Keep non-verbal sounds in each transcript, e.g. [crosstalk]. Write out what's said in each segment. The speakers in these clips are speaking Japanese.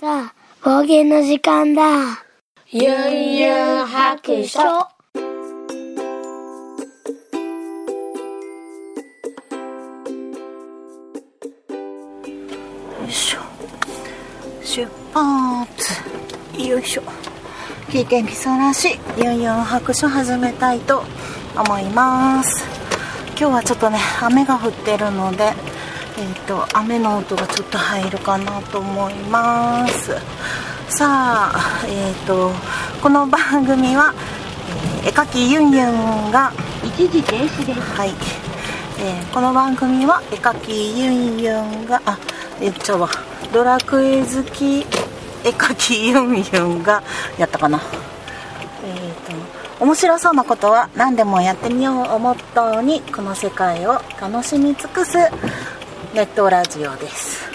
さあ、冒険の時間だ。ゆんゆん白書。よいしょ。出発。よいしょ。聞いてみそらし。ユンユン白書始めたいと思います。今日はちょっとね雨が降ってるのでえっ、と雨の音がちょっと入るかなと思います。さあえっ、とこの番組は、えー絵描きユンユンが一時停止です。はい、えーこの番組は絵描きユンユンがあ言っちゃうわ。ドラクエ好き絵描きユンユンがやったかな。えーと面白そうなことは何でもやってみようをモットーにこの世界を楽しみ尽くすネットラジオです。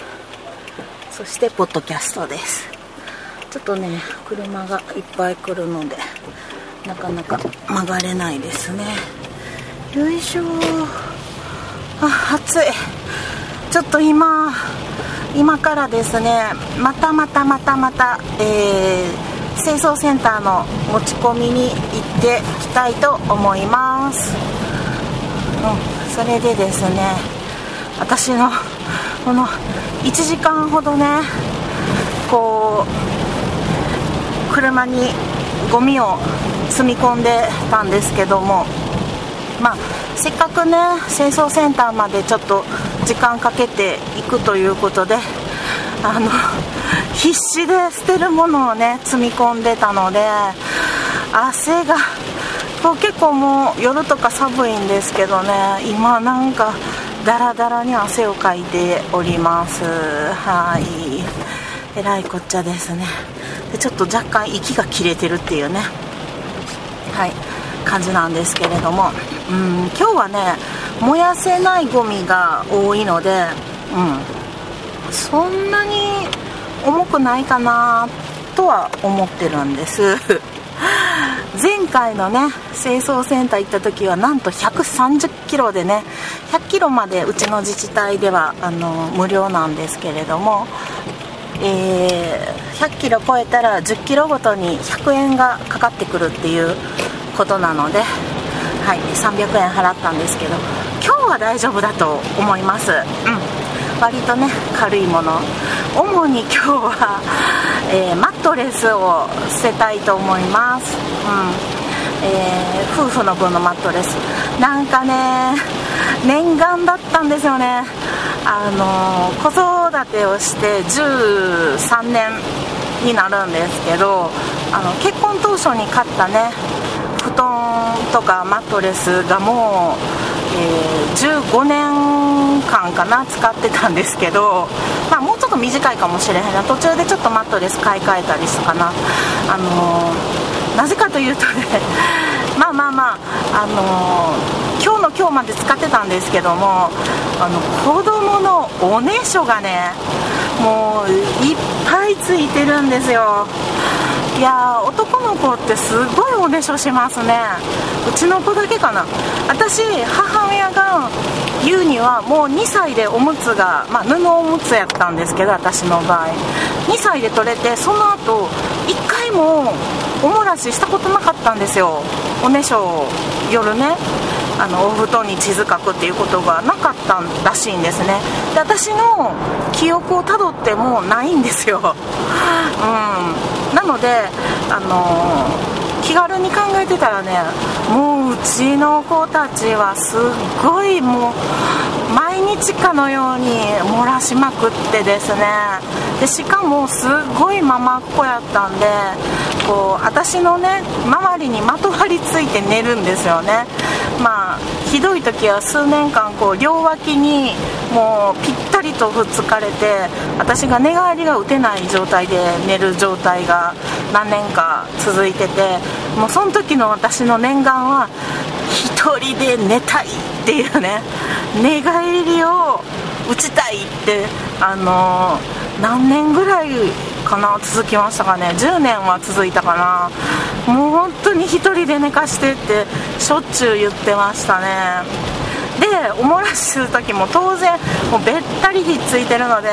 そしてポッドキャストです。ちょっとね車がいっぱい来るのでなかなか曲がれないですね。よいしょ。あ暑い。ちょっと今今からですねまたまたまたまた、えー清掃センターの持ち込みに行ってきたいと思います、うん、それでですね私のこの1時間ほどねこう車にゴミを積み込んでたんですけどもまあせっかくね清掃センターまでちょっと時間かけていくということであの必死で捨てるものをね積み込んでたので汗がこう結構もう夜とか寒いんですけどね今なんかダラダラに汗をかいております。はい。えらいこっちゃですね。でちょっと若干息が切れてるっていうね。はい。感じなんですけれども。うん今日はね燃やせないゴミが多いのでうん。そんなに重くないかなとは思ってるんです。[laughs] 前回のね清掃センター行った時はなんと130キロでね100キロまでうちの自治体ではあの無料なんですけれども、えー100キロ超えたら10キロごとに100円がかかってくるっていうことなので、はい、300円払ったんですけど今日は大丈夫だと思います、うん、割とね軽いもの。主に今日は、えーマットレスを捨てたいと思います、うん。えー夫婦の分のマットレス。なんかね念願だったんですよね。あの子育てをして13年になるんですけどあの結婚当初に買ったね布団とかマットレスがもう、えー15年間かな使ってたんですけど、まあ、もうちょっと短いかもしれへんな。途中でちょっとマットレス買い替えたりしたかな。あのーなぜかというとね [laughs] まあまあまああのー今日の今日まで使ってたんですけどもあの子供のおねしょがねもういっぱいついてるんですよ。いや男の子ってすごいおねしょしますね。うちの子だけかな。私母親が言うにはもう2歳でおむつが、まあ、布おむつやったんですけど私の場合。2歳で取れてその後1回もおもらししたことなかったんですよ。おねしょを夜ねあのお布団に地図書くっていうことがなかったらしいんですね。で私の記憶をたどってもないんですよ、[laughs] うん、なのであの気軽に考えてたらねもううちの子たちはすっごいもう毎日かのように漏らしまくってですね。でしかもすっごいママっ子やったんでこう私のね周りにまとわりついて寝るんですよね。まあひどい時は数年間こう両脇にもうぴったりとくっつかれて私が寝返りが打てない状態で寝る状態が何年か続いててもうその時の私の念願は一人で寝たいっていうね寝返りを打ちたいってあのー何年ぐらいかな続きましたかね。10年は続いたかな。もう本当に一人で寝かしてってしょっちゅう言ってましたね。でおもらしする時も当然もうべったりひっついてるので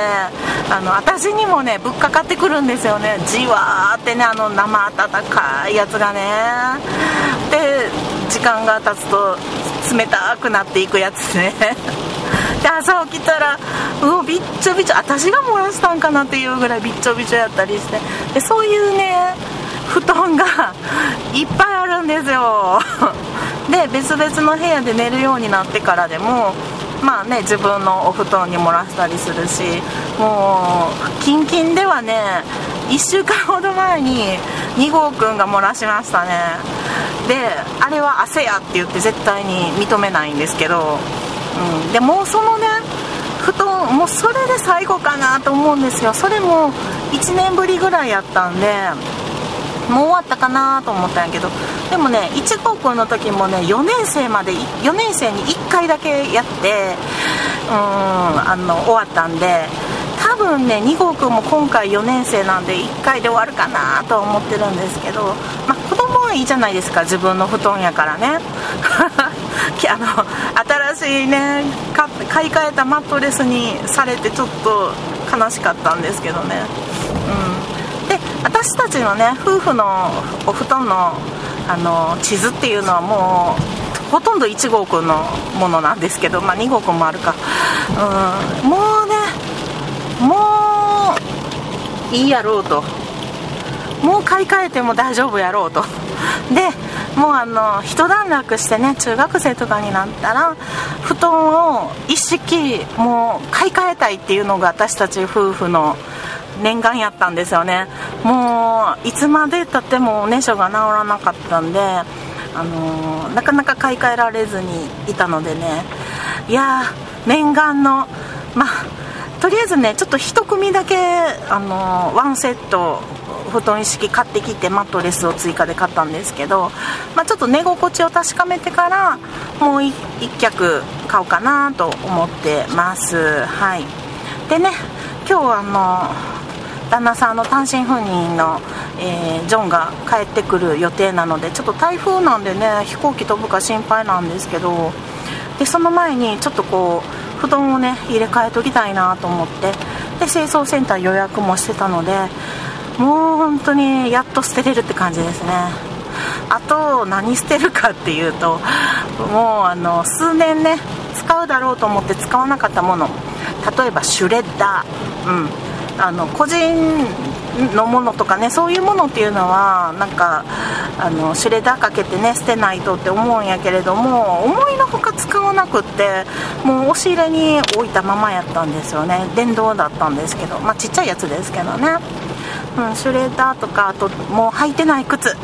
あの私にもねぶっかかってくるんですよね。じわーってねあの生温かいやつがね。で時間が経つと冷たくなっていくやつね。で朝起きたらうおびっちょびちょ私が漏らしたんかなっていうぐらいびっちょびちょやったりして。でそういうね布団がいっぱいあるんですよ。[laughs] で別々の部屋で寝るようになってからでもまあね自分のお布団に漏らしたりするしもうキンキンではね1週間ほど前に2号くんが漏らしましたね。であれは汗やって言って絶対に認めないんですけど、うん、でもうそのね布団もうそれで最後かなと思うんですよ。それも1年ぶりぐらいやったんでもう終わったかなと思ったんやけど。でもね1高校の時もね4年生まで4年生に1回だけやってうんあの終わったんで多分ね2号くんも今回4年生なんで1回で終わるかなと思ってるんですけど、まあ、子供はいいじゃないですか自分の布団やからね。[laughs] あのしね買い替えたマットレスにされてちょっと悲しかったんですけどね。うん。で私たちのね夫婦のお布団のあの地図っていうのはもうほとんど1号くんのものなんですけど、まあ、2号くんもあるか、うん、もうねもういいやろうと。もう買い替えても大丈夫やろうと。でもうあの一段落してね中学生とかになったら布団を一式もう買い替えたいっていうのが私たち夫婦の念願やったんですよね。もういつまでたってもおねしょが治らなかったんであのなかなか買い替えられずにいたのでね。いや念願のまあとりあえずねちょっと1組だけあのワンセット布団一式買ってきてマットレスを追加で買ったんですけど、まあ、ちょっと寝心地を確かめてからもう1脚買おうかなと思ってます。はい。でね今日あの旦那さんの単身赴任の、えー、ジョンが帰ってくる予定なのでちょっと台風なんでね飛行機飛ぶか心配なんですけどでその前にちょっとこう布団をね入れ替えときたいなと思ってで清掃センター予約もしてたのでもう本当にやっと捨てれるって感じですね。あと何捨てるかっていうともうあの数年ね使うだろうと思って使わなかったもの。例えばシュレッダー、うん、あの個人のものとかねそういうものっていうのはなんかあのシュレッダーかけてね捨てないとって思うんやけれども思いのほか使わなくってもう押し入れに置いたままやったんですよね。電動だったんですけど。まあちっちゃいやつですけどね、うん、シュレーターとかあともう履いてない靴。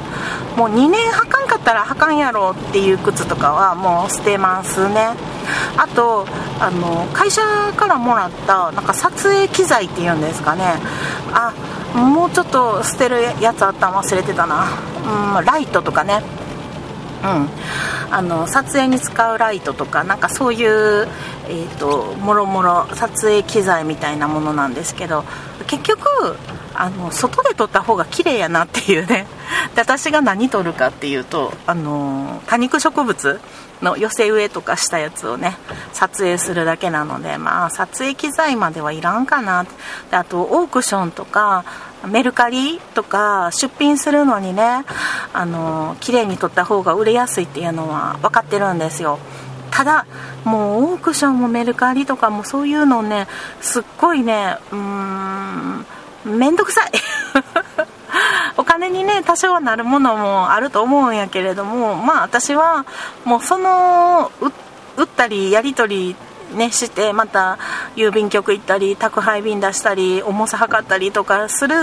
もう2年履かんかったら履かんやろっていう靴とかはもう捨てますね。あとあの会社からもらったなんか撮影機材っていうんですかね。あもうちょっと捨てるやつあったん忘れてたな、うん、ライトとかね、あの撮影に使うライトとかなんかそういう、えーと、もろもろ撮影機材みたいなものなんですけど結局あの外で撮った方が綺麗やなっていうね。で私が何撮るかっていうとあの多肉植物の寄せ植えとかしたやつをね撮影するだけなのでまあ撮影機材まではいらんかな。であとオークションとかメルカリとか出品するのにねあの綺麗に撮った方が売れやすいっていうのは分かってるんですよ。ただもうオークションもメルカリとかもそういうのねすっごいねうーんめんどくさい。[laughs] お金にね多少はなるものもあると思うんやけれどもまあ私はもうその売ったりやり取りね、してまた郵便局行ったり宅配便出したり重さ測ったりとかする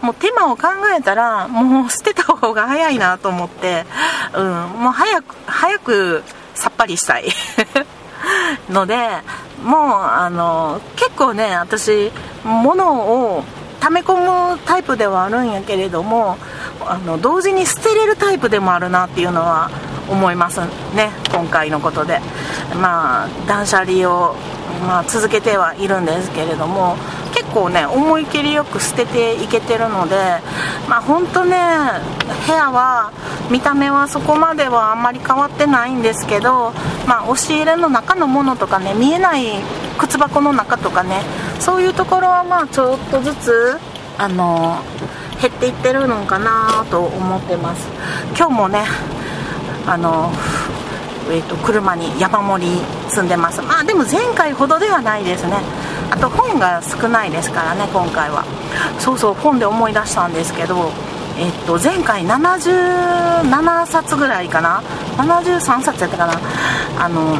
もう手間を考えたらもう捨てた方が早いなと思って、[laughs] うん、もう早く早くさっぱりしたい。[laughs] のでもうあの結構ね私物を溜め込むタイプではあるんやけれどもあの同時に捨てれるタイプでもあるなっていうのは思いますね今回のことで。まあ断捨離を、まあ、続けてはいるんですけれども結構ね思い切りよく捨てていけてるのでまあ本当ね部屋は見た目はそこまではあんまり変わってないんですけどまあ押し入れの中のものとかね見えない靴箱の中とかねそういうところはまあちょっとずつあの減っていってるのかなと思ってます。今日もねあのえーと、車に山盛り積んでます。まあでも前回ほどではないですね。あと本が少ないですからね今回は。そうそう本で思い出したんですけどえっと、前回77冊ぐらいかな。73冊やったかな。あの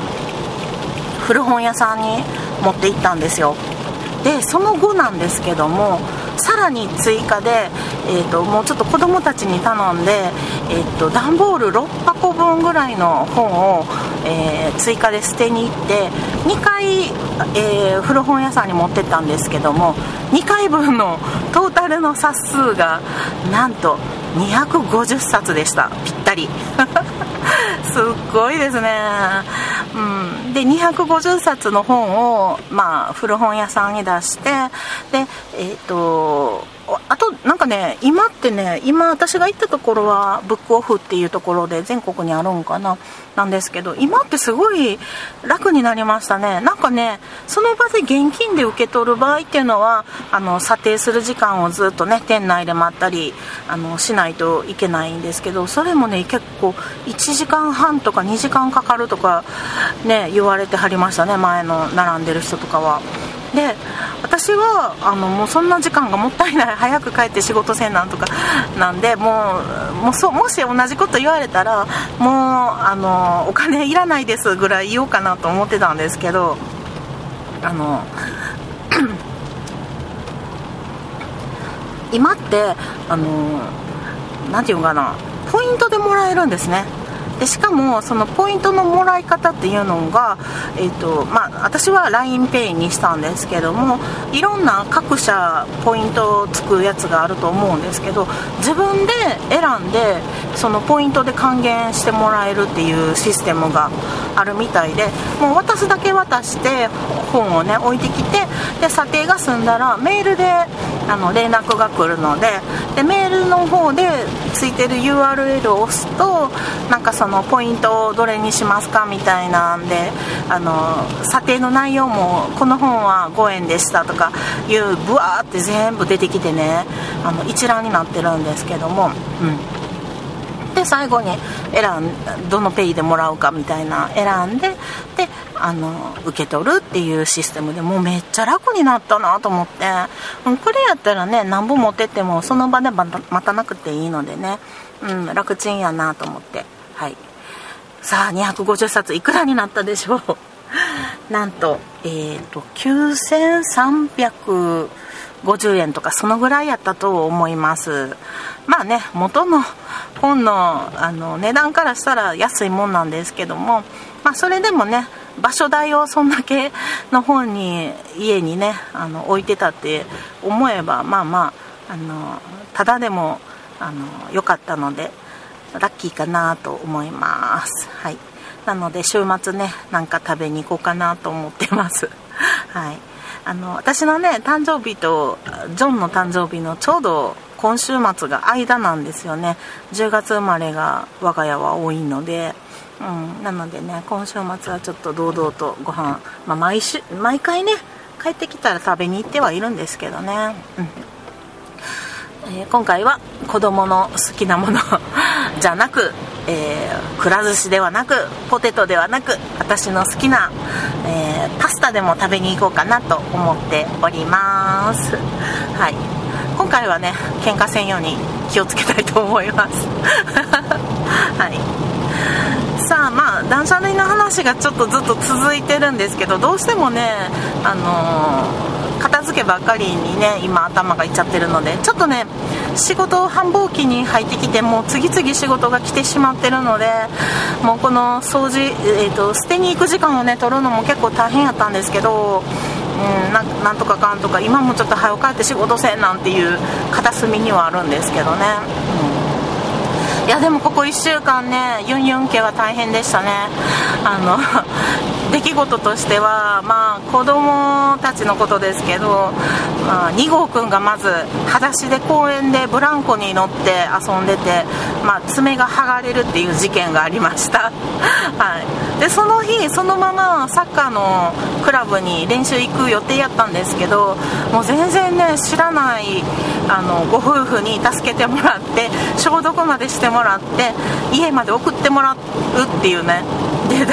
古本屋さんに持って行ったんですよ。でその後なんですけどもさらに追加で、えーと、もうちょっと子供たちに頼んで、えーと、段ボール6箱分ぐらいの本を、えー、追加で捨てに行って2回、えー、古本屋さんに持ってったんですけども2回分のトータルの冊数がなんと250冊でした。ぴったり。[laughs] すっごいですね、で250冊の本を、まあ、古本屋さんに出してでえっ、ー、とあとなんかね今ってね今私が行ったところはブックオフっていうところで全国にあるんかななんですけど今ってすごい楽になりましたねなんかねその場で現金で受け取る場合っていうのはあの査定する時間をずっとね店内で待ったりあのしないといけないんですけどそれもね結構1時間半とか2時間かかるとかね言われてはりましたね前の並んでる人とかは。で私はあのもうそんな時間がもったいない。[laughs] 早く帰って仕事せんなんとか。なんでもうもうそもし同じこと言われたらもうあのお金いらないですぐらい言おうかなと思ってたんですけどあの今ってあの何て言うかな。ポイントでもらえるんですね。でしかもそのポイントのもらい方っていうのが、えーとまあ、私は LINEPay にしたんですけどもいろんな各社ポイントをつくやつがあると思うんですけど自分で選んでそのポイントで還元してもらえるっていうシステムがあるみたいでもう渡すだけ渡して本をね置いてきてで査定が済んだらメールであの連絡が来るのででメールの方でついてる URL を押すとなんかそのポイントをどれにしますかみたいなんであの査定の内容もこの本は5円でしたとかいうブワーって全部出てきてねあの一覧になってるんですけども、うん、で最後に選んどのペイでもらうかみたいな選んでであの受け取るっていうシステムでもうめっちゃ楽になったなと思って。これやったらね何本持ってってもその場で待たなくていいのでね、うん、楽ちんやなと思って。はい。さあ250冊いくらになったでしょう。[laughs] なんとえっ、ー、と9300 50円とかそのぐらいやったと思います。まあね元の本のあの値段からしたら安いもんなんですけども、まあ、それでもね場所代をそんだけの本に家にねあの置いてたって思えばまあまああのただでもあの良かったのでラッキーかなと思います。はい。なので週末ねなんか食べに行こうかなと思ってます。[laughs] はい。あの私のね誕生日とジョンの誕生日のちょうど今週末が間なんですよね。10月生まれが我が家は多いので、うん、なのでね今週末はちょっと堂々とご飯、まあ、毎週毎回ね帰ってきたら食べに行ってはいるんですけどね、うん。えー、今回は子供の好きなものじゃなくえー、くら寿司ではなくポテトではなく私の好きな、えー、パスタでも食べに行こうかなと思っております。はい。今回はね喧嘩せんように気をつけたいと思います。[laughs] はい。さあまあ断捨離の話がちょっとずっと続いてるんですけどどうしてもねあのー片付けばっかりにね今頭がいっちゃってるのでちょっとね仕事繁忙期に入ってきてもう次々仕事が来てしまってるのでもうこの掃除、えーと、捨てに行く時間をね取るのも結構大変やったんですけどうん、ななんとかかんとか今もちょっと早く帰って仕事せんなんていう片隅にはあるんですけどね、うん。いやでもここ1週間ねユンユン家は大変でしたね。あの出来事としてはまあ子供たちのことですけど、まあ、2号くんがまず裸足で公園でブランコに乗って遊んでて、まあ、爪が剥がれるっていう事件がありました。[laughs] はい。でその日そのままサッカーのクラブに練習行く予定やったんですけどもう全然ね知らないあのご夫婦に助けてもらって消毒までしてもらって家まで送ってもらうっていうねで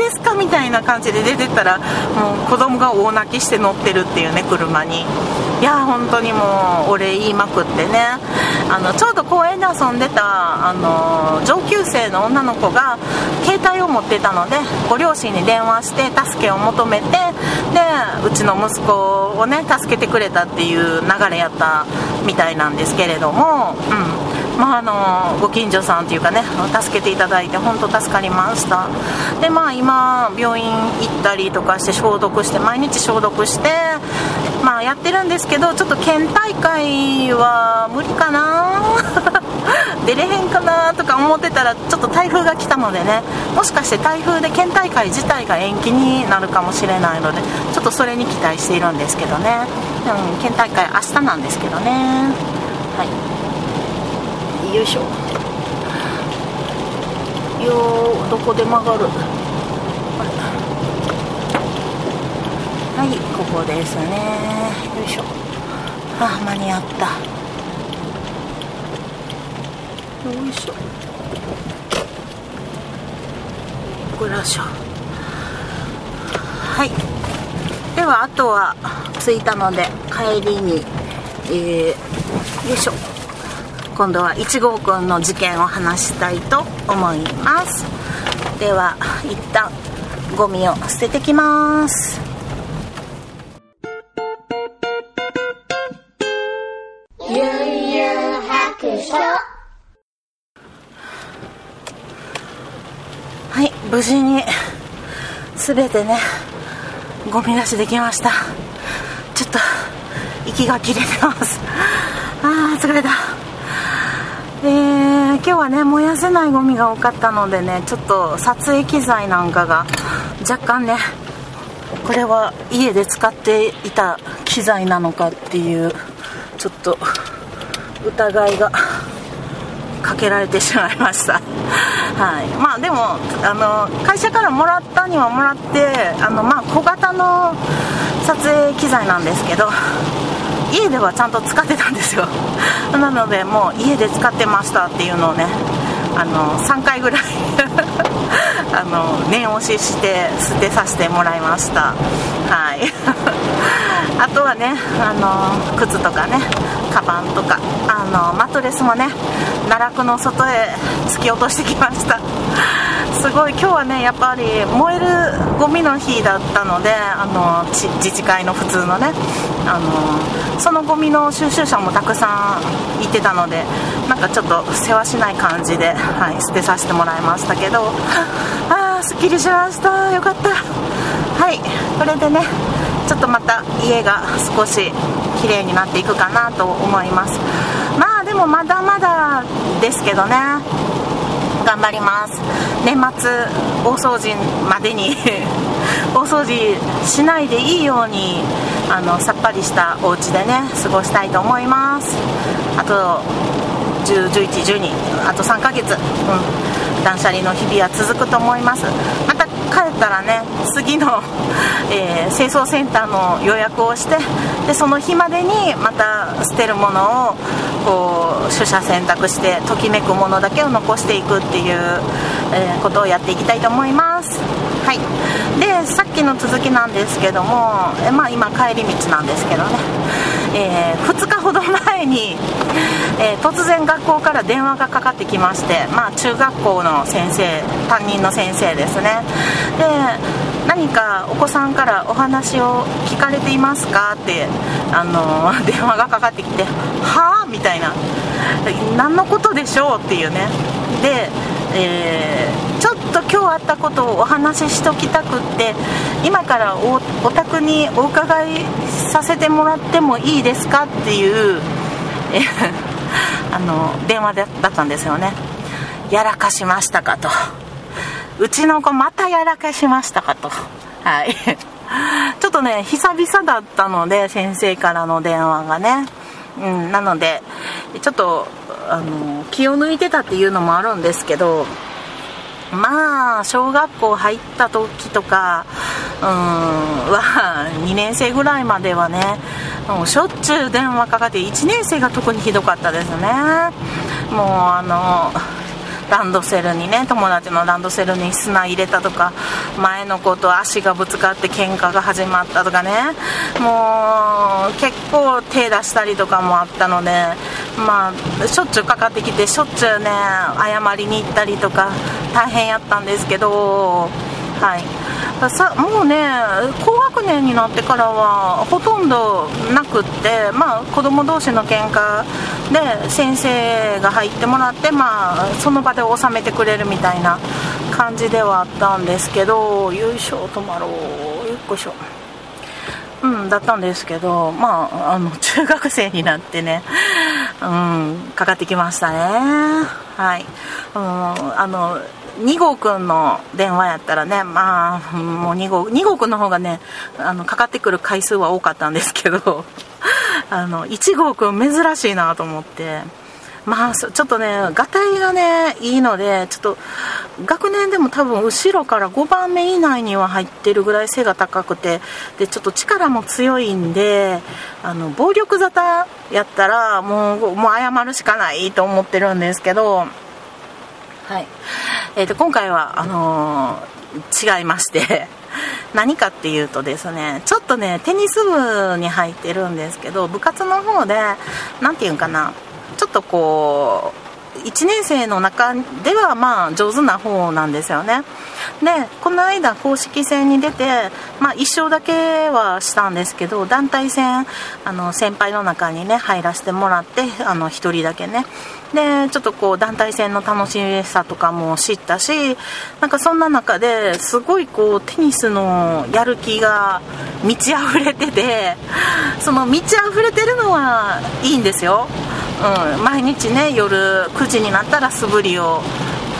ですか？みたいな感じで出てったらもう子供が大泣きして乗ってるっていうね車に。いや本当にもうお礼言いまくってね。あのちょうど公園で遊んでたあの上級生の女の子が携帯を持ってたのでご両親に電話して助けを求めてでうちの息子をね助けてくれたっていう流れやったみたいなんですけれどもうん。まあ、あのご近所さんというかね助けていただいて本当助かりました。でまあ今病院行ったりとかして消毒して毎日消毒してまあやってるんですけどちょっと県大会は無理かな。[laughs] 出れへんかなとか思ってたらちょっと台風が来たのでねもしかして台風で県大会自体が延期になるかもしれないのでちょっとそれに期待しているんですけどね、うん、県大会明日なんですけどね。はい。よいしょ。よーどこで曲がる。はいここですね。よいしょ。あ間に合った。よいしょ。グラショはい。ではあとは着いたので帰りにえー、よいしょ。今度は1号くんの事件を話したいと思います。では一旦ゴミを捨ててきます。ゆんゆん白書はい無事に全てねゴミ出しできました。ちょっと息が切れてます。あー疲れた。えー、今日はね燃やせないゴミが多かったのでねちょっと撮影機材なんかが若干ねこれは家で使っていた機材なのかっていうちょっと疑いがかけられてしまいました。はい。まあでもあの会社からもらったにはもらってあのまあ小型の撮影機材なんですけど家ではちゃんと使ってたんですよ。[laughs] なのでもう家で使ってましたっていうのをねあの3回ぐらい [laughs] あの念押しして捨てさせてもらいました。はい。[laughs] あとはねあの靴とかねカバンとかあのマットレスもね奈落の外へ突き落としてきました。すごい。今日はねやっぱり燃えるゴミの日だったのであの自治会の普通のねあのそのゴミの収集車もたくさんいてたのでなんかちょっと世話しない感じで、はい、捨てさせてもらいましたけど [laughs] ああすっきりしました。よかった。はいこれでねちょっとまた家が少し綺麗になっていくかなと思います。まあでもまだまだですけどね。頑張ります。年末大掃除までに [laughs] 大掃除しないでいいようにあのさっぱりしたお家でね過ごしたいと思います。あと10、11、12あと3ヶ月、うん、断捨離の日々は続くと思います。また帰ったらね次の、えー、清掃センターの予約をしてでその日までにまた捨てるものをこう取捨選択してときめくものだけを残していくっていう、えー、ことをやっていきたいと思います。はい。でさっきの続きなんですけども、えまあ、今帰り道なんですけどね、えー、2日ほど前に、え突然学校から電話がかかってきまして、まあ、中学校の先生担任の先生ですね。で何かお子さんからお話を聞かれていますか？ってあの [laughs] 電話がかかってきてはあ？みたいな。何のことでしょう？っていうね。で、えー、ちょっと今日あったことをお話ししときたくって今からおお宅にお伺いさせてもらってもいいですか？っていう、えあの電話だったんですよね。やらかしましたかと。うちの子またやらかしましたかと。はい。[laughs] ちょっとね久々だったので先生からの電話がね。うんなのでちょっとあの気を抜いてたっていうのもあるんですけどまあ小学校入った時とかうんは2年生ぐらいまではねもうしょっちゅう電話かかって1年生が特にひどかったですね。もうあのランドセルにね友達のランドセルに砂入れたとか前の子と足がぶつかって喧嘩が始まったとかね。もう結構手出したりとかもあったのでまあしょっちゅうかかってきてしょっちゅうね謝りに行ったりとか大変やったんですけどはい。さもうね高学年になってからはほとんどなくってまあ子供同士の喧嘩で先生が入ってもらってまあその場で収めてくれるみたいな感じではあったんですけど優勝止まろうよっこいしょ。うんだったんですけどまああの [laughs] 中学生になってねうんかかってきましたね。はい、うん、あの2号くんの電話やったらね、まあ、もう2号、2号くんの方がね、あの、かかってくる回数は多かったんですけど、[laughs] あの、1号くん珍しいなと思って、まあ、ちょっとね、がたいがね、いいので、ちょっと、学年でも多分後ろから5番目以内には入ってるぐらい背が高くて、で、ちょっと力も強いんで、あの、暴力沙汰やったら、もう、もう謝るしかないと思ってるんですけど、はい。えー、と今回はあのー、違いまして [laughs] 何かっていうとですねちょっとねテニス部に入ってるんですけど部活の方で何て言うんかなちょっとこう1年生の中ではまあ上手な方なんですよね。でこの間公式戦に出て、まあ、1勝だけはしたんですけど団体戦あの先輩の中にね入らせてもらってあの1人だけね。でちょっとこう団体戦の楽しみさとかも知ったしなんかそんな中ですごいこうテニスのやる気が満ち溢れててその満ち溢れてるのはいいんですよ、うん、毎日ね夜9時になったら素振りを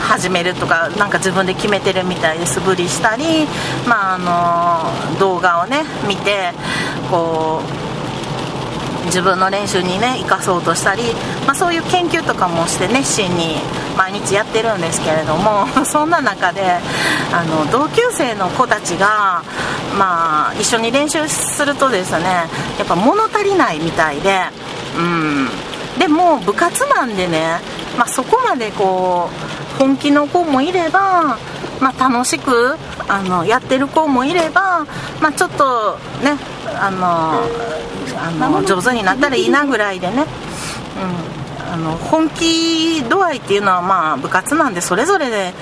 始めるとかなんか自分で決めてるみたいで素振りしたり、まあ、あの動画をね見てこう自分の練習にね生かそうとしたり、まあ、そういう研究とかもして熱心に毎日やってるんですけれども [laughs] そんな中であの同級生の子たちが、まあ、一緒に練習するとですねやっぱ物足りないみたいで、うん、でも部活なんでね、まあ、そこまでこう本気の子もいれば、まあ、楽しくあのやってる子もいれば、まあ、ちょっとねあのあの上手になったらいいなぐらいでね、うん、あの本気度合いっていうのはまあ部活なんでそれぞれで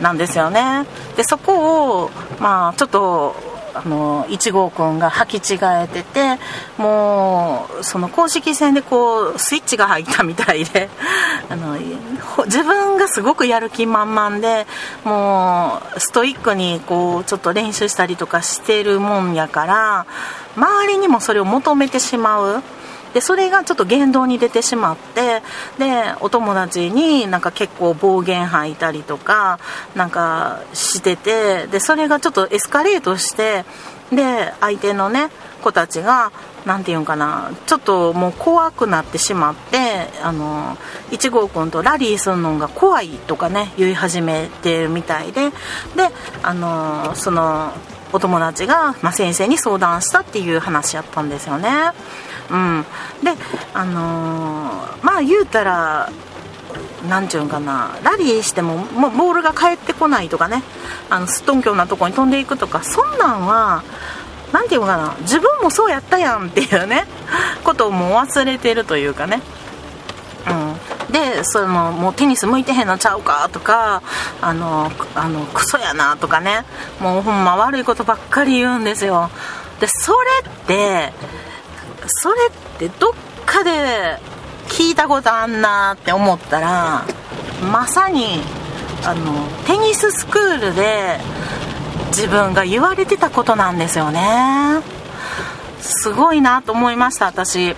なんですよね。でそこをまあちょっとあの1号くんが履き違えててもうその公式戦でこうスイッチが入ったみたいで [laughs] あの自分がすごくやる気満々でもうストイックにこうちょっと練習したりとかしてるもんやから周りにもそれを求めてしまう。でそれがちょっと言動に出てしまってでお友達になんか結構暴言吐いたりとかなんかしててでそれがちょっとエスカレートしてで相手のね子たちが何て言うんかなちょっともう怖くなってしまってあの1号君とラリーするのが怖いとかね言い始めてるみたいでであのそのお友達が、まあ、先生に相談したっていう話やったんですよね。うん、であのー、まあ言うたら何ちゅうんかなラリーしてももボールが返ってこないとかね。あのすっとんきょうなとこに飛んでいくとかそんなんは何て言うかな自分もそうやったやんっていうねことをもう忘れてるというかね、でそのもうテニス向いてへんのちゃうかとかあのあのクソやなとかね。もうほんま悪いことばっかり言うんですよ。でそれってそれってどっかで聞いたことあんなって思ったらまさにあのテニススクールで自分が言われてたことなんですよね。すごいなと思いました私。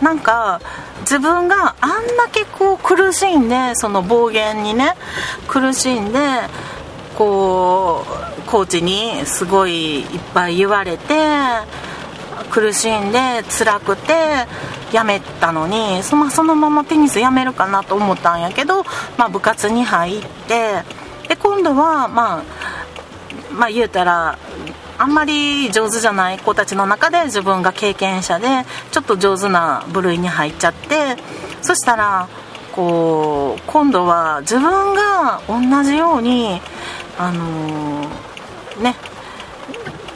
なんか自分があんだけこう苦しんでその暴言にね苦しんでこうコーチにすごいいっぱい言われて苦しんで辛くてやめたのにそのそのままテニスやめるかなと思ったんやけど、まあ、部活に入ってで今度は、まあ、まあ言うたらあんまり上手じゃない子たちの中で自分が経験者でちょっと上手な部類に入っちゃってそしたらこう今度は自分が同じようにあのー、ね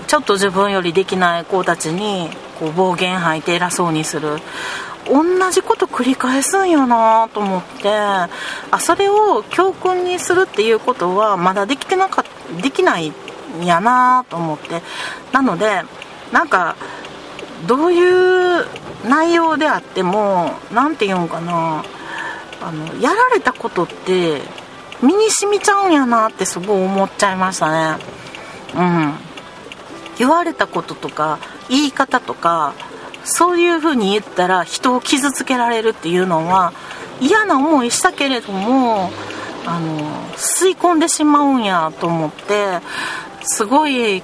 ちょっと自分よりできない子たちにこう暴言吐いて偉そうにする。同じこと繰り返すんやなと思ってあそれを教訓にするっていうことはまだできてなかできないやなと思って。なのでなんかどういう内容であっても何て言うんかな。あのやられたことって身に染みちゃうんやなってすごい思っちゃいましたね。うん。言われたこととか言い方とかそういう風に言ったら人を傷つけられるっていうのは嫌な思いしたけれどもあの吸い込んでしまうんやと思ってすごい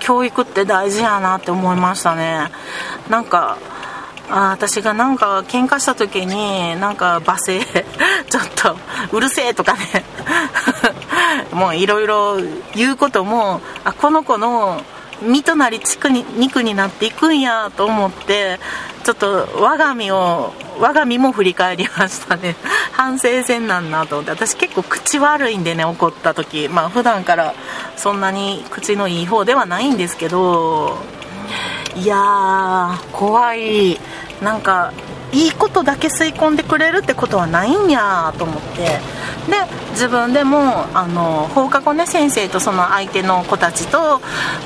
教育って大事やなって思いましたね。なんかあ私がなんか喧嘩した時になんか罵声 [laughs] ちょっとうるせえとかね。[laughs] もういろいろ言うこともあこの子の身となり地区に肉になっていくんやと思ってちょっと我が身を我が身も振り返りましたね。[laughs] 反省戦なんなと思って。私結構口悪いんでね怒った時。まあ普段からそんなに口のいい方ではないんですけどいやー怖い。なんかいいことだけ吸い込んでくれるってことはないんやと思って。で自分でもあの放課後ね先生とその相手の子たちと、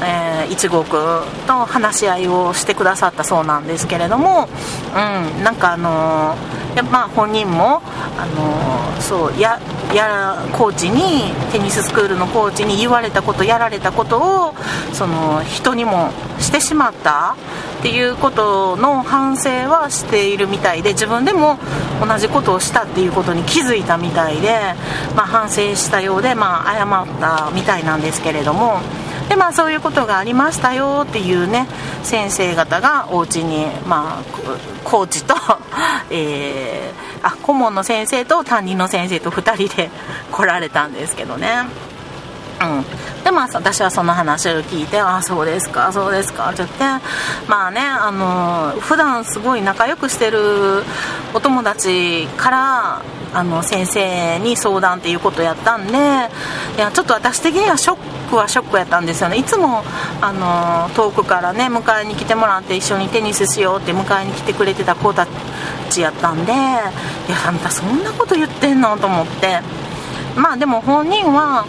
えー、1号くんと話し合いをしてくださったそうなんですけれども、うん、なんかあのやまあ本人もあのそうややコーチにテニススクールのコーチに言われたことやられたことをその人にもしてしまったっていうことの反省はしているみたいで自分でも同じことをしたっていうことに気づいたみたいで、まあ、反省したようで、まあ、謝ったみたいなんですけれども。でまあ、そういうことがありましたよっていうね先生方がお家にまあコーチと、えー、あ顧問の先生と担任の先生と2人で来られたんですけどねうんでまあ私はその話を聞いて「ああそうですかそうですか」って言ってまあねあの普段すごい仲良くしてるお友達からあの先生に相談っていうことやったんでいやちょっと私的にはショックはショックやったんですよね。いつもあの遠くからね迎えに来てもらって一緒にテニスしようって迎えに来てくれてた子たちやったんでいやあんたそんなこと言ってんのと思って。まあでも本人は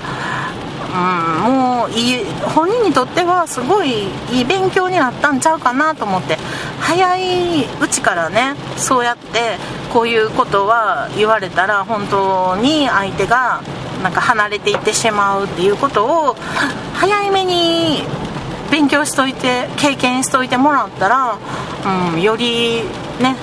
うん、もういい本人にとってはすごいいい勉強になったんちゃうかなと思って。早いうちからねそうやってこういうことは言われたら本当に相手がなんか離れていってしまうっていうことを早めに勉強しといて経験しといてもらったら、うん、よりね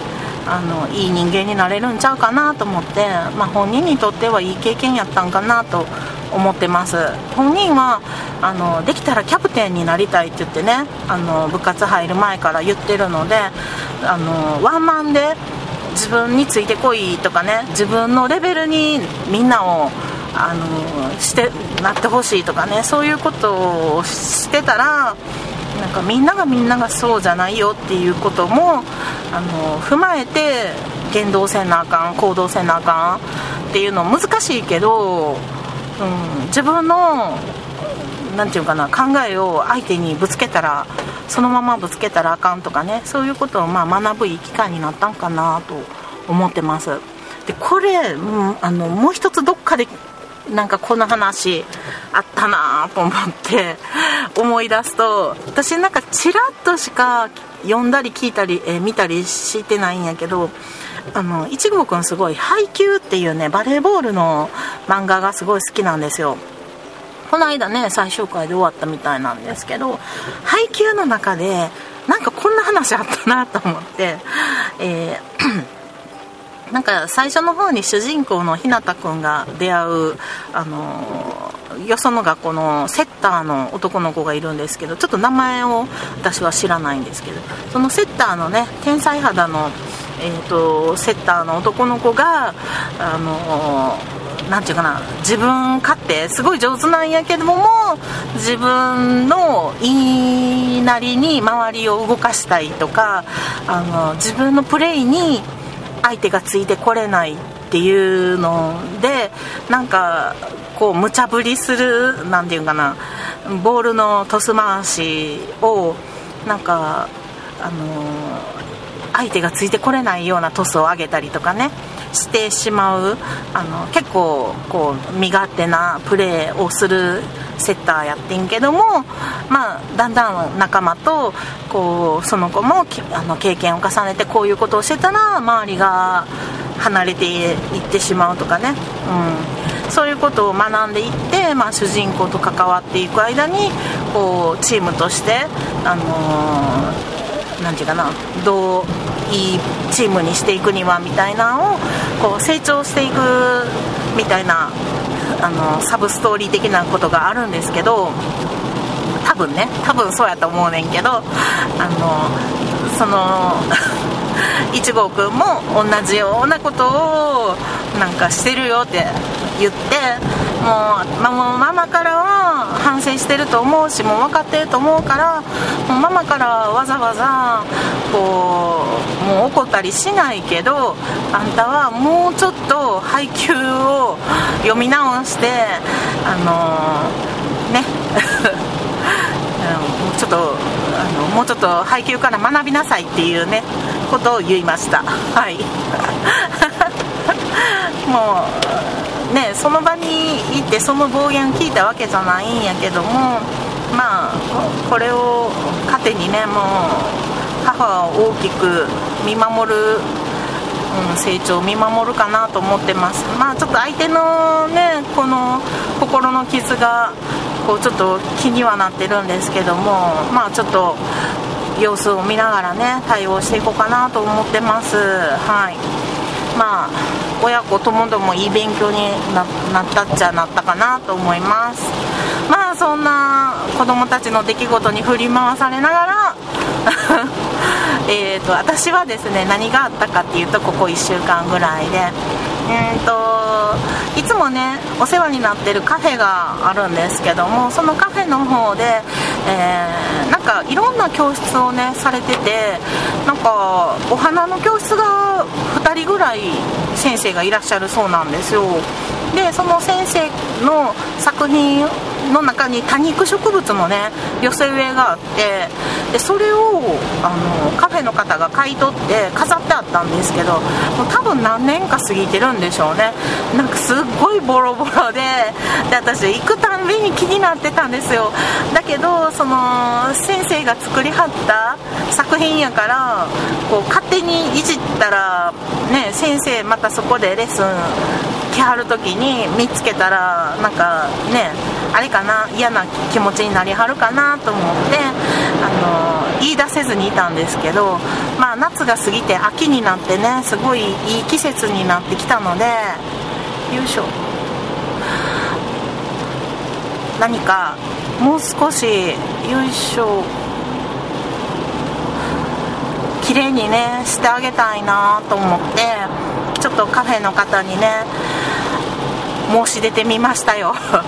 あのいい人間になれるんちゃうかなと思って、まあ、本人にとってはいい経験やったんかなと思ってます。本人はあのできたらキャプテンになりたいって言ってねあの部活入る前から言ってるのであのワンマンで自分についてこいとかね自分のレベルにみんなをあのしてなってほしいとかねそういうことをしてたらなんかみんながみんながそうじゃないよっていうこともあの踏まえて言動せなあかん行動せなあかんっていうの難しいけどうん、自分の何て言うかな考えを相手にぶつけたらそのままぶつけたらあかんとかねそういうことをまあ学ぶいい機会になったんかなと思ってます。でこれ、うん、あのもう一つどっかでなんかこの話あったなと思って思い出すと私なんかちらっとしか読んだり聞いたり、えー、見たりしてないんやけどあの1号くんすごい「配球」っていうねバレーボールの漫画がすごい好きなんですよ。この間ね最終回で終わったみたいなんですけど配球の中でなんかこんな話あったなと思って、えー [clears throat] なんか最初の方に主人公の日向君が出会うあのよその学校のセッターの男の子がいるんですけどちょっと名前を私は知らないんですけどそのセッターのね天才肌の、えーと、セッターの男の子があのなんていうかな自分勝手すごい上手なんやけども自分の言いなりに周りを動かしたいとかあの自分のプレイに相手がついてこれないっていうのでなんかこう無茶ぶりする何て言うかなボールのトス回しをなんかあの相手がついてこれないようなトスを上げたりとかねしてしまうあの結構こう身勝手なプレーをするセッターやってんけども、まあ、だんだん仲間とこうその子もあの経験を重ねてこういうことをしてたら周りが離れていってしまうとかね、うん、そういうことを学んでいって、まあ、主人公と関わっていく間にこうチームとして、あのー、なんていうかなどういいチームにしていくにはみたいなのをこう成長していくみたいなあのサブストーリー的なことがあるんですけど多分ね多分そうやと思うねんけどあのその1号くんも同じようなことをなんかしてるよって言ってもうママからは反省してると思うしもう分かってると思うからもうママからわざわざこうもう怒ったりしないけどあんたはもうちょっと配給を読み直してあのー、ね [laughs] ちょっとあのもうちょっと配給から学びなさいっていうねことを言いました。はい。[laughs] もうねその場ってその暴言聞いたわけじゃないんやけどもまあこれを糧にねもう母を大きく見守る、うん、成長を見守るかなと思ってます。まあちょっと相手のねこの心の傷がこうちょっと気にはなってるんですけどもまあちょっと様子を見ながらね対応していこうかなと思ってます。はい。まあ親子ともどもいい勉強になったっちゃなったかなと思います。まあそんな子供たちの出来事に振り回されながら [laughs] えと私はですね何があったかっていうとここ1週間ぐらいで。えーといつもねお世話になってるカフェがあるんですけどもそのカフェの方で、えー、なんかいろんな教室をねされててなんかお花の教室が2人ぐらい先生がいらっしゃるそうなんですよ。でその先生の作品の中に多肉植物のね寄せ植えがあってでそれをあのカフェの方が買い取って飾ってあったんですけどもう多分何年か過ぎてるんでしょうね。なんかすっごいボロボロでで私行くたんびに気になってたんですよ。だけどその先生が作りはった作品やからこう勝手にいじったらね先生またそこでレッスン来はる時に見つけたらなんかねあれかな嫌な気持ちになりはるかなと思ってあの言い出せずにいたんですけどまあ夏が過ぎて秋になってねすごいいい季節になってきたのでよいしょ。何かもう少しよいしょ。綺麗にねしてあげたいなと思ってちょっとカフェの方にね申し出てみましたよ。[laughs] ちょ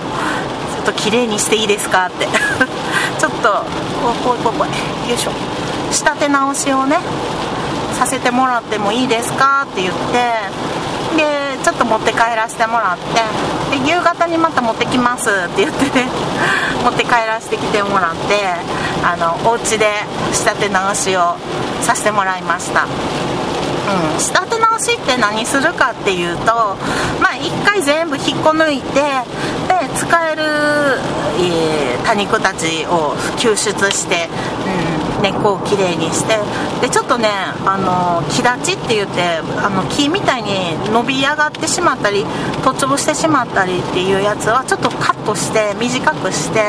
っと綺麗にしていいですかって。[laughs] ちょっと怖い怖い怖いよいしょ仕立て直しをねさせてもらってもいいですかって言ってでちょっと持って帰らせてもらってで夕方にまた持ってきますって言ってね持って帰らせてきてもらってあのお家で仕立て直しをさせてもらいましたうん、仕立て直しって何するかっていうとまあ一回全部引っこ抜いてで使える、えー、多肉たちを救出して、うん、根っこをきれいにしてでちょっとねあの木立ちって言ってあの木みたいに伸び上がってしまったり徒長してしまったりっていうやつはちょっとカットして短くして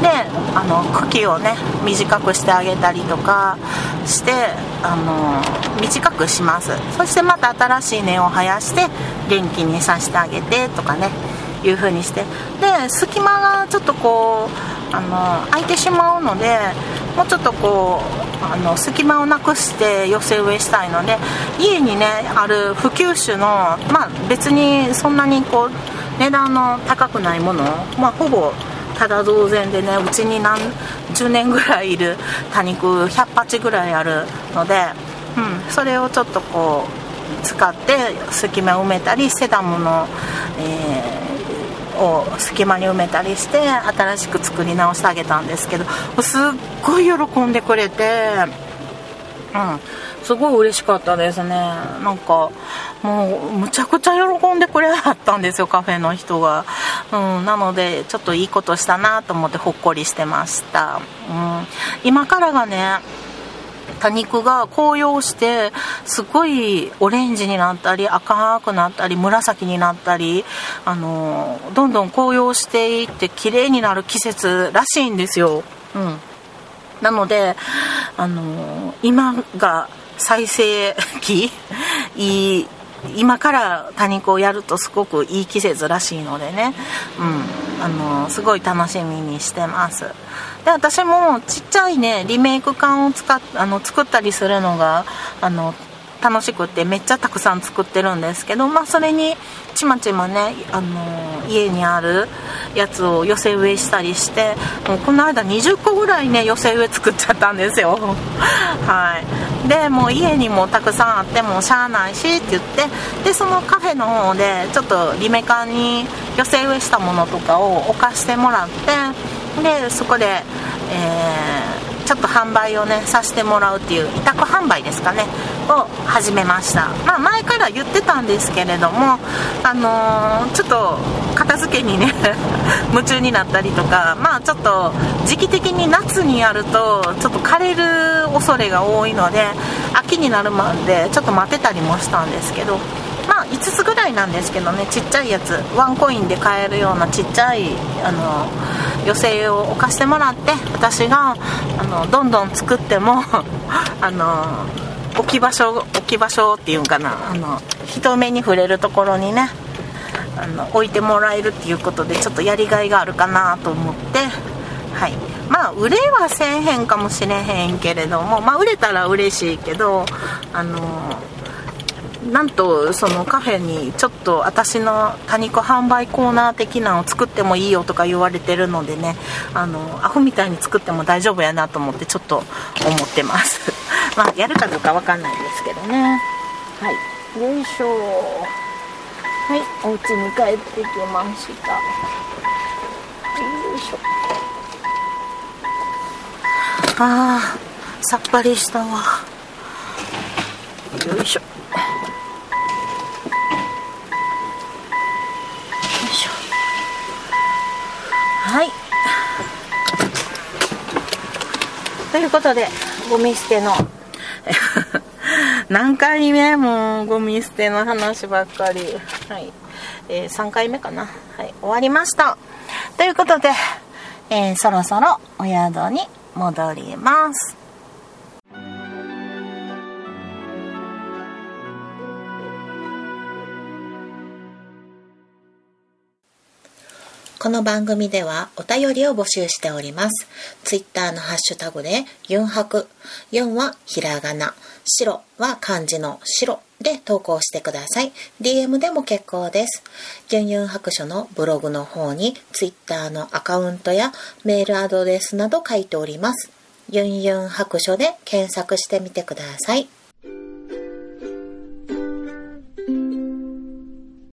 であの茎をね短くしてあげたりとかしてあの短くします。そしてまた新しい根を生やして元気にさせてあげてとかねいう風にして。で隙間がちょっとこうあの空いてしまうのでもうちょっとこうあの隙間をなくして寄せ植えしたいので家にねある普及種のまあ別にそんなにこう値段の高くないものまあほぼただ同然でねうちに何十年ぐらいいる多肉100鉢ぐらいあるので、うん、それをちょっとこう使って隙間を埋めたりセダムの、えーを隙間に埋めたりして新しく作り直してあげたんですけどすっごい喜んでくれてうん。すごい嬉しかったですね。なんかもうむちゃくちゃ喜んでくれはったんですよカフェの人が、うん、なのでちょっといいことしたなと思ってほっこりしてました、うん、今からがね多肉が紅葉してすごいオレンジになったり赤くなったり紫になったりあのどんどん紅葉していって綺麗になる季節らしいんですよ、うん、なのであの今が再生期 [laughs] いい今から多肉をやるとすごくいい季節らしいのでね、うん、あのすごい楽しみにしてます。で私もちっちゃいねリメイク缶を使っあの作ったりするのがあの楽しくってめっちゃたくさん作ってるんですけど、まあ、それにちまちまね、あの家にあるやつを寄せ植えしたりしてもうこの間20個ぐらいね寄せ植え作っちゃったんですよ。[laughs] はい。でもう家にもたくさんあってもしゃあないしって言ってでそのカフェの方でちょっとリメカンに寄せ植えしたものとかを置かしてもらってでそこで、えーちょっと販売をねさせてもらうっていう委託販売ですかね。を始めました。まあ前から言ってたんですけれどもあのー、ちょっと片付けにね [laughs] 夢中になったりとかまあちょっと時期的に夏にやるとちょっと枯れる恐れが多いので秋になるまでちょっと待ってたりもしたんですけどまあ5つぐらいなんですけどねちっちゃいやつワンコインで買えるようなちっちゃいあの寄せを置かしてもらって私があのどんどん作っても [laughs] あの置き場所置き場所っていうんかなあの人目に触れるところにねあの置いてもらえるっていうことでちょっとやりがいがあるかなと思ってはい。まあ売れはせえへんかもしれへんけれどもまあ売れたら嬉しいけどあのなんとそのカフェにちょっと私の多肉販売コーナー的なのを作ってもいいよとか言われてるのでねあのアホみたいに作っても大丈夫やなと思ってちょっと思ってます。[laughs] まあやるかどうかわかんないですけどね。はい。よいしょ。はいお家に帰ってきました。よいしょ。あーさっぱりしたわ。よいしょ。はい。ということでゴミ捨ての。[laughs] 何回目？もゴミ捨ての話ばっかり。はい、えー、3回目かな。はい。終わりました。ということで、えー、そろそろお宿に戻ります。この番組ではお便りを募集しております。ツイッターのハッシュタグで、ユンハク。4はひらがな。白は漢字の白で投稿してください。DM でも結構です。ユンユン白書のブログの方にツイッターのアカウントやメールアドレスなど書いております。ユンユン白書で検索してみてください。